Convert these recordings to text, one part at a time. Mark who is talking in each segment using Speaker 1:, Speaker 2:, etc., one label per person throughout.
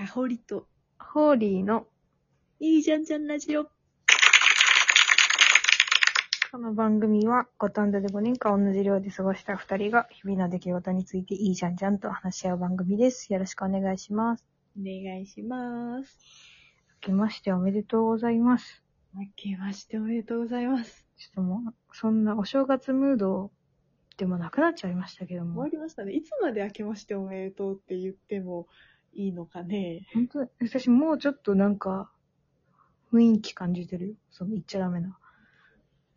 Speaker 1: かほりと、
Speaker 2: ホーリーの
Speaker 1: いいじゃんじゃんラジオ。
Speaker 2: この番組は、五反田で5年間同じ寮で過ごした2人が、日々の出来事についていいじゃんじゃんと話し合う番組です。よろしくお願いします。
Speaker 1: お願いします。
Speaker 2: 明けましておめでとうございます。
Speaker 1: 明けましておめでとうございます。
Speaker 2: ちょっともう、そんなお正月ムードでもなくなっちゃいましたけど
Speaker 1: 終
Speaker 2: も
Speaker 1: わ、りましたね。いつまで明けましておめでとうって言ってもいいのかね。
Speaker 2: 本当？私もうちょっとなんか、雰囲気感じてるよ。その言っちゃダメな。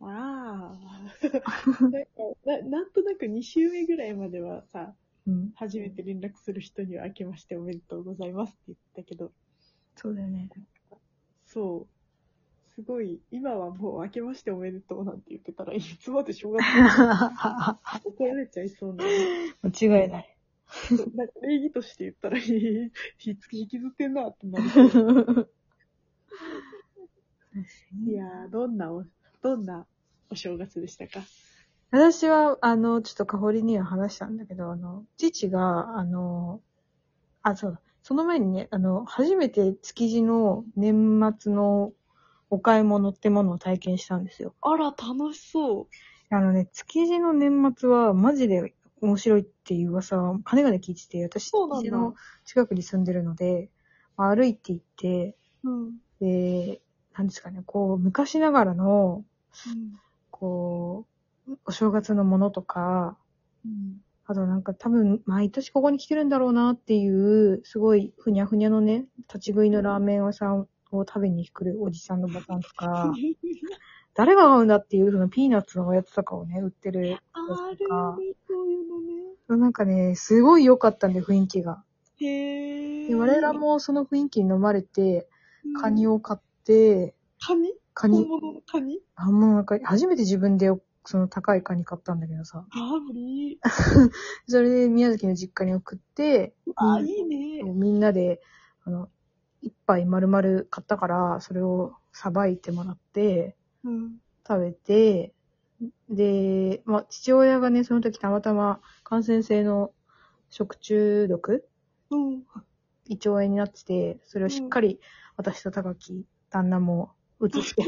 Speaker 1: ああ。なんかな、なんとなく2週目ぐらいまではさ、
Speaker 2: うん。
Speaker 1: 初めて連絡する人には明けましておめでとうございますって言ったけど、
Speaker 2: そうだよね。
Speaker 1: そう。すごい、今はもう明けましておめでとうなんて言ってたらいつまで正月
Speaker 2: 間
Speaker 1: 怒られちゃいそうな。
Speaker 2: 違いない。
Speaker 1: なんか礼儀として言ったら、ひ 引きずってんなってなる。いやー、どんなお、どんなお正月でしたか？
Speaker 2: 私は、あの、ちょっとかほりには話したんだけど、あの、父が、あの、あ、そうだ。その前にね、あの、初めて築地の年末のお買い物ってものを体験したんですよ。
Speaker 1: あら、楽しそう。
Speaker 2: あのね、築地の年末はマジで面白いっていう噂は、かねがね聞いてて、私、
Speaker 1: そうなんだ
Speaker 2: 築地の近くに住んでるので、まあ歩いて行って、
Speaker 1: うん。
Speaker 2: で、なんですかね、こう、昔ながらの、こう、お正月のものとか、
Speaker 1: うん。
Speaker 2: あとなんか多分毎年ここに来てるんだろうなっていう、すごいふにゃふにゃのね、立ち食いのラーメン屋さんを食べに来るおじさんのボタンとか、誰が買うんだっていうそのピーナッツのおやつとかをね、売ってるや
Speaker 1: ある
Speaker 2: つとか、
Speaker 1: ね、そういうのね。
Speaker 2: なんかね、すごい良かったんで雰囲気が。
Speaker 1: へー。
Speaker 2: で我らもその雰囲気に飲まれて、
Speaker 1: うん、
Speaker 2: カニを買って、
Speaker 1: カニ？
Speaker 2: カニ、
Speaker 1: 本物のカニ？
Speaker 2: あ、もうなんか初めて自分でその高いカニ買ったんだけどさ、
Speaker 1: あ、無理。
Speaker 2: それで宮崎の実家に送って、
Speaker 1: あ、
Speaker 2: うん
Speaker 1: いいね。
Speaker 2: みんなで、あの、一杯丸々買ったから、それをさばいてもらって、
Speaker 1: うん。
Speaker 2: 食べて、で、まあ、父親がね、その時たまたま感染性の食中毒
Speaker 1: うん。
Speaker 2: 胃腸炎になってて、それをしっかり私と高木、旦那も移して、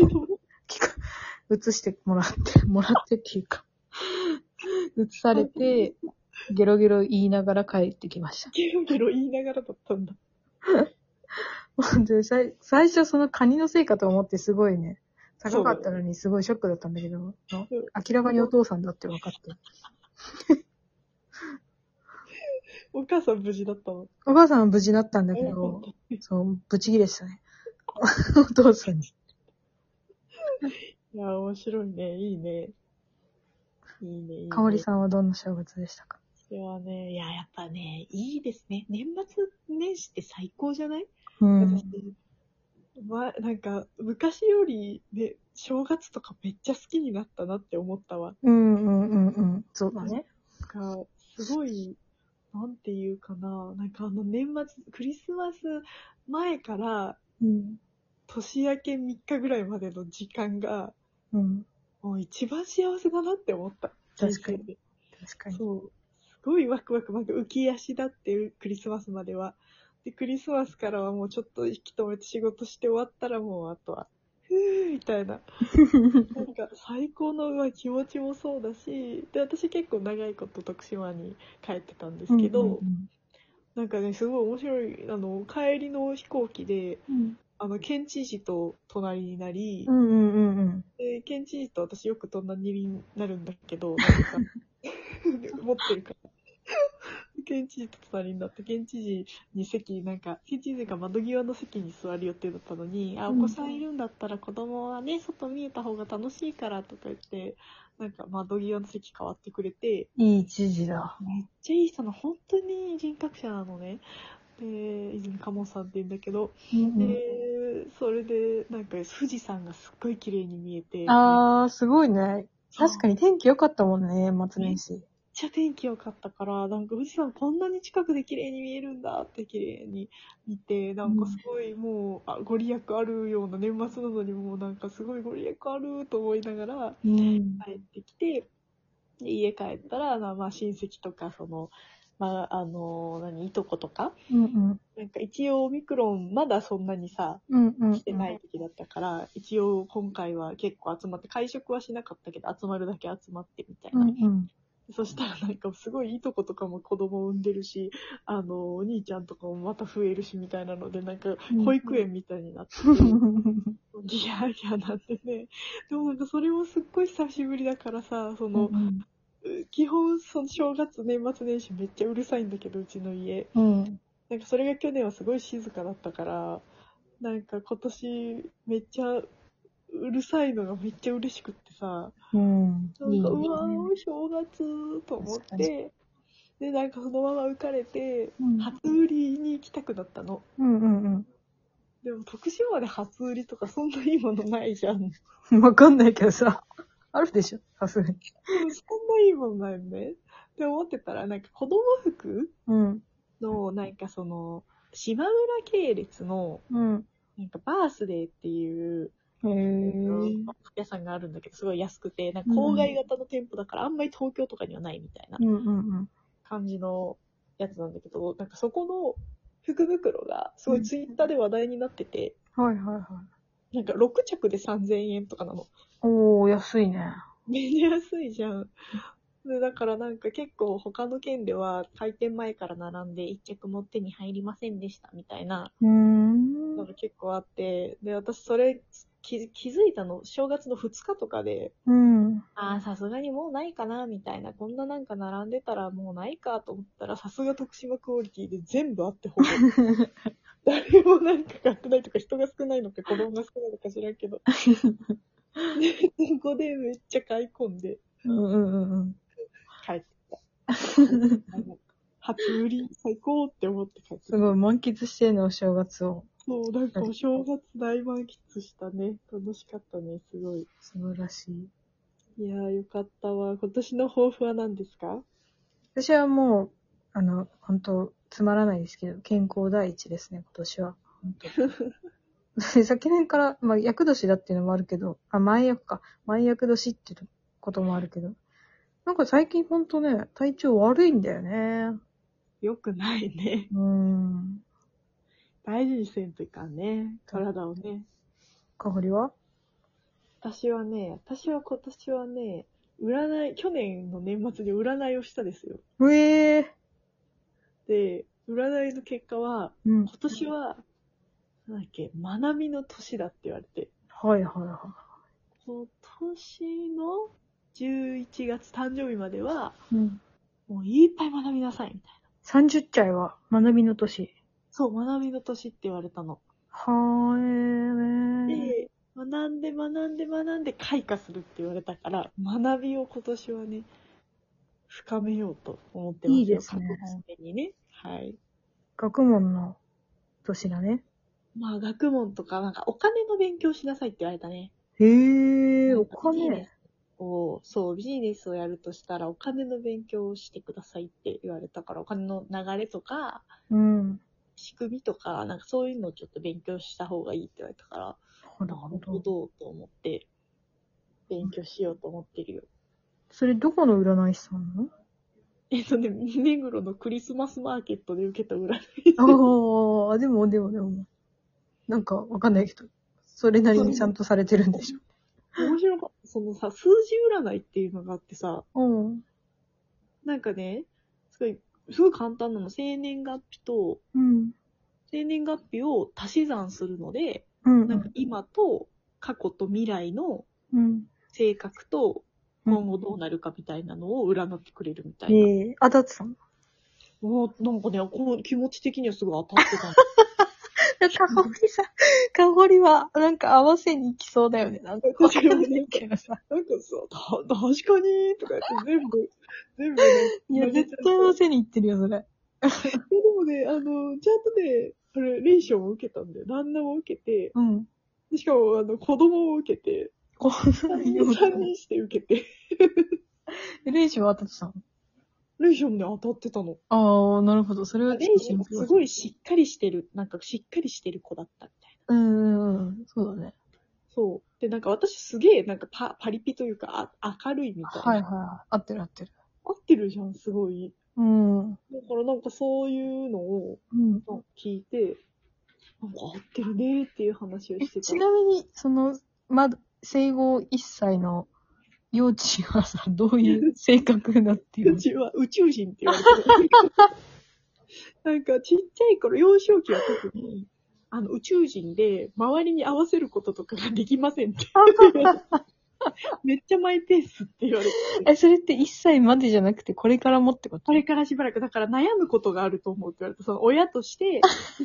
Speaker 2: 聞か移してもらって、もらってっていうか、移されて、ゲロゲロ言いながら帰ってきました。
Speaker 1: ゲロゲロ言いながらだったんだ。
Speaker 2: で最最初そのカニのせいかと思ってすごいね、高かったのにすごいショックだったんだけど、の明らかにお父さんだって分かって。
Speaker 1: お母さん無事だったの？
Speaker 2: お母さんは無事だったんだけど、そう、ブチギレしたね。お父さんに。
Speaker 1: いや、面白いね。いいね。いいね、いいね。
Speaker 2: かおりさんはどんな正月でしたか？
Speaker 1: それはね、いや、やっぱね、いいですね。年末年始って最高じゃない、
Speaker 2: うん。
Speaker 1: 私、ま、なんか、昔より、ね、正月とかめっちゃ好きになったなって思ったわ。
Speaker 2: うんうんうんうん。そうだね。
Speaker 1: なんか、すごい、なんていうかな、なんかあの年末、クリスマス前から
Speaker 2: うん。
Speaker 1: 年明け3日ぐらいまでの時間が、
Speaker 2: うん。
Speaker 1: もう一番幸せだなって思った。
Speaker 2: 確かに確かに。
Speaker 1: そう。すごいワクワク、なんか浮き足だってるクリスマスまでは。で、クリスマスからはもうちょっと息止めて仕事して終わったらもうあとは、ふーみたいな。なんか最高のまあ気持ちもそうだし、で、私結構長いこと徳島に帰ってたんですけど、
Speaker 2: うんうん
Speaker 1: なんかね、すごい面白い、あの、帰りの飛行機で、
Speaker 2: うん。
Speaker 1: あの、県知事と隣になり、
Speaker 2: うんうんうんうん。
Speaker 1: で、県知事と私よく隣になるんだけど、なんか 持ってるから。県知事と隣になって、県知事に席、なんか、県知事が窓際の席に座る予定だったのに、あ、お
Speaker 2: うん
Speaker 1: 子さんいるんだったら子供はね、外見えた方が楽しいからとか言って、なんか窓際の席変わってくれて、
Speaker 2: いい知事だ。
Speaker 1: めっちゃいい人な、本当に人格者なのね。で、泉かもさんって言うんだけど、
Speaker 2: うん
Speaker 1: で、それで、なんか富士山がすっごい綺麗に見えて、
Speaker 2: あー、すごいね。確か
Speaker 1: に。
Speaker 2: に天気良かったもんね、末年始。
Speaker 1: めっちゃ天気良かったから、なんか富士山こんなに近くで綺麗に見えるんだって綺麗に見て、なんかすごいもう、あご利益あるような年末なのにもうなんかすごいご利益あると思いながら
Speaker 2: うん。
Speaker 1: 帰ってきて、で家帰ったら、まあまあ親戚とかその、まあ、あの、何、いとことか
Speaker 2: うんうん。
Speaker 1: なんか一応オミクロンまだそんなにさ、
Speaker 2: うんうん。
Speaker 1: 来てない時だったから、一応今回は結構集まって、会食はしなかったけど、集まるだけ集まってみたいな。
Speaker 2: うんうん。
Speaker 1: そしたらなんかすごいいいとことかも子供産んでるし、あの、お兄ちゃんとかもまた増えるしみたいなので、なんか保育園みたいになってて、ギャーギャーなってね。でもなんかそれもすっごい久しぶりだからさ、その、基本その正月年末年始めっちゃうるさいんだけど、うちの家。
Speaker 2: うん。
Speaker 1: なんかそれが去年はすごい静かだったから、なんか今年めっちゃうるさいのがめっちゃ嬉しくってさ、
Speaker 2: うん。
Speaker 1: なんか、うわー、正月と思って、で、なんかそのまま浮かれて、
Speaker 2: うん
Speaker 1: 初売りに行きたくなったの。
Speaker 2: うんうん
Speaker 1: でも徳島で初売りとかそんないいものないじゃん。
Speaker 2: うん。わかんないけどさ。あるでしょさすがに。
Speaker 1: そんないいものないよね。って思ってたら、なんか子供服
Speaker 2: うん。
Speaker 1: の、なんかその、島村系列の、
Speaker 2: うん。
Speaker 1: なんかバースデーっていう、
Speaker 2: へー。
Speaker 1: 屋さんがあるんだけど、すごい安くて、なんか郊外型の店舗だから、あんまり東京とかにはないみたいな
Speaker 2: うんうんうん。
Speaker 1: 感じのやつなんだけど、なんかそこの福袋が、すごいツイッターで話題になってて、
Speaker 2: はいはいはい。
Speaker 1: なんか6着で3000円とかなの。
Speaker 2: おー、安いね。
Speaker 1: めっちゃ安いじゃん。で、だからなんか結構他の県では開店前から並んで1着も手に入りませんでしたみたいな
Speaker 2: うーん。
Speaker 1: のが結構あって、で、私それ気気づいたの、正月の2日とかで、
Speaker 2: うん。
Speaker 1: ああ、さすがにもうないかな、みたいな。こんななんか並んでたらもうないかと思ったら、さすが徳島クオリティで全部あってほぼ。誰もなんか買ってないとか、人が少ないのか、子供が少ないのか知らんけど。でそこでめっちゃ買い込んで
Speaker 2: うんうんうん。
Speaker 1: 帰ってきた。初売り最高って思って帰って。
Speaker 2: すごい満喫してんの、お正月を。
Speaker 1: そう、なんかお正月大満喫したね。楽しかったね、すごい。
Speaker 2: 素晴らしい。
Speaker 1: いやーよかったわ。今年の抱負は何ですか？
Speaker 2: 私はもう、あの、本当つまらないですけど、健康第一ですね、今年は。本当 昨年から、まあ、厄年だっていうのもあるけど、あ、前役か。前役年っていうこともあるけど、なんか最近ほんとね、体調悪いんだよね。
Speaker 1: よくないね。
Speaker 2: うーん。
Speaker 1: 大事にせんといかんね。体をね。
Speaker 2: かほりは？
Speaker 1: 私はね、私は今年はね、占い、去年の年末に占いをしたですよ。
Speaker 2: うえー。
Speaker 1: で、占いの結果は、
Speaker 2: うん。
Speaker 1: 今年は、なんだっけ、学びの年だって言われて、
Speaker 2: はいはいは
Speaker 1: 今年の11月誕生日までは、
Speaker 2: い。うん。
Speaker 1: もういっぱい学びなさい、みたいな。
Speaker 2: 30歳は学びの年。
Speaker 1: そう、学びの年って言われたの。
Speaker 2: はーえー。
Speaker 1: で、学んで学んで学んで開花するって言われたから、学びを今年はね、深めようと思ってますよ。
Speaker 2: いいですね
Speaker 1: にね。はい。
Speaker 2: 学問の年だね。
Speaker 1: まあ、学問とか、なんかお金の勉強しなさいって言われたね。
Speaker 2: へえー、お金。
Speaker 1: スを、そう、ビジネスをやるとしたらお金の勉強をしてくださいって言われたから、お金の流れとか、
Speaker 2: うん。
Speaker 1: 仕組みとか、なんかそういうのをちょっと勉強した方がいいって言われたから、
Speaker 2: なるほど。
Speaker 1: どと思って、勉強しようと思ってるよ。
Speaker 2: それどこの占い師さんなの？
Speaker 1: えっとね、目黒のクリスマスマーケットで受けた占い。
Speaker 2: ああ、でもでもでも。なんかわかんないけど、それなりにちゃんとされてるんでしょ。
Speaker 1: 面白かった。そのさ、数字占いっていうのがあってさ、
Speaker 2: うん。
Speaker 1: なんかね、すごい、すごい簡単なの。生年月日と、
Speaker 2: うん。
Speaker 1: 生年月日を足し算するので、
Speaker 2: うん。
Speaker 1: なんか今と過去と未来の
Speaker 2: うん。
Speaker 1: 性格と
Speaker 2: うん
Speaker 1: 今後どうなるかみたいなのを占ってくれるみたいな。
Speaker 2: ええ当たってたの？
Speaker 1: もうなんかね、こう気持ち的にはすごい当たってた
Speaker 2: ほりさ、かほりは、なんか合わせに行きそうだよね。なんかわかんないけどさ。
Speaker 1: なんかさ、た、確かにとか言って全部、全部ね、
Speaker 2: いや、絶対合わせに行ってるよ、それ。
Speaker 1: でもね、あの、ちゃんとね、あれ、レーションを受けたんだよ。旦那も受けて、
Speaker 2: うん。
Speaker 1: しかも、あの、子供を受けて、
Speaker 2: こんなに
Speaker 1: 3人して受けて、
Speaker 2: レイジは当たってたの？
Speaker 1: レーションで当たってたの。
Speaker 2: ああ、なるほど。それは
Speaker 1: レーションがすごいしっかりしてる、なんかしっかりしてる子だったみたいな。
Speaker 2: うんうんうん。そうだね。
Speaker 1: そう。で、なんか私すげえ、なんかパパリピというか、あ明るいみたいな。
Speaker 2: はいはいはい。合ってる合ってる。
Speaker 1: 合ってるじゃん、すごい。
Speaker 2: うん。
Speaker 1: だからなんかそういうのを
Speaker 2: うん。
Speaker 1: 聞いて、なんか合ってるねっていう話をしてた。
Speaker 2: ちなみに、その、ま、生後1歳の幼稚はさ、どういう性格だっていう
Speaker 1: うちは宇宙人って言われてる。なんかちっちゃい頃、幼少期は特に、あの宇宙人で周りに合わせることとかができませんって。めっちゃマイペースって言われて。
Speaker 2: え、それって1歳までじゃなくて、これからもってこと
Speaker 1: これからしばらく、だから悩むことがあると思うって言われて、その親として、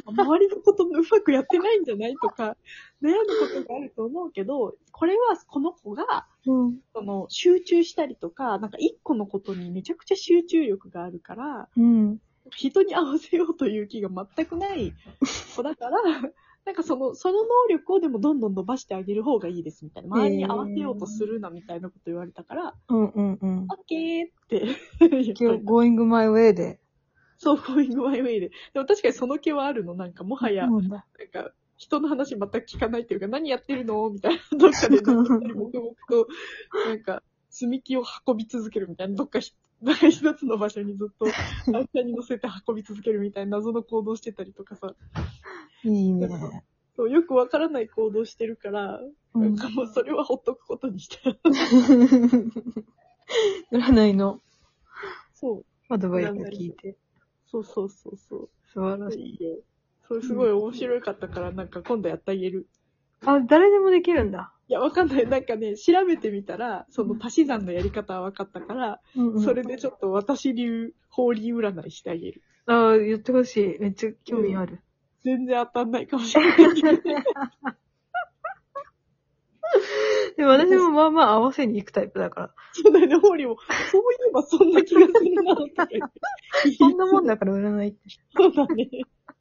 Speaker 1: 周りのこともうまくやってないんじゃないとか、悩むことがあると思うけど、これはこの子が、
Speaker 2: うん。
Speaker 1: その、集中したりとか、なんか一個のことにめちゃくちゃ集中力があるから、
Speaker 2: うん。
Speaker 1: 人に合わせようという気が全くない子だから、なんかその、その能力をでもどんどん伸ばしてあげる方がいいですみたいな。周りに合わせようとするなみたいなこと言われたから、
Speaker 2: うんうんうん。
Speaker 1: オッケーって言っ
Speaker 2: 今日、
Speaker 1: た。
Speaker 2: going my way で。
Speaker 1: そう、going my way で。でも確かにその気はあるの。なんかもはや。なんか、人の話全く聞かないっていうか、何やってるのみたいな。どっかで、黙々と、なんか、積み木を運び続けるみたいな。どっかひ、なんか一つの場所にずっと、愛車に乗せて運び続けるみたいな謎の行動してたりとかさ。
Speaker 2: いいね。
Speaker 1: そう、よくわからない行動してるから、
Speaker 2: うん
Speaker 1: なんかもうそれはほっとくことにして。
Speaker 2: 占いの
Speaker 1: そう、
Speaker 2: アドバイスを聞いて。
Speaker 1: そうそうそうそう。
Speaker 2: 素晴らしい。
Speaker 1: いいよ。それすごい面白かったから、なんか今度やってあげる。
Speaker 2: あ、誰でもできるんだ。
Speaker 1: いや、わかんない。なんかね、調べてみたら、その足し算のやり方は分かったから、
Speaker 2: うんうん
Speaker 1: それでちょっと私流、法理占いしてあげる。
Speaker 2: ああ、言ってほしい。めっちゃ興味ある。
Speaker 1: 全然当たんないかもしれない。
Speaker 2: でも私もまあまあ合わせに行くタイプだから。
Speaker 1: そうだよね、法理も、そういえばそんな気がするな、とか言って。
Speaker 2: そんなもんだから占いって。
Speaker 1: そうだね。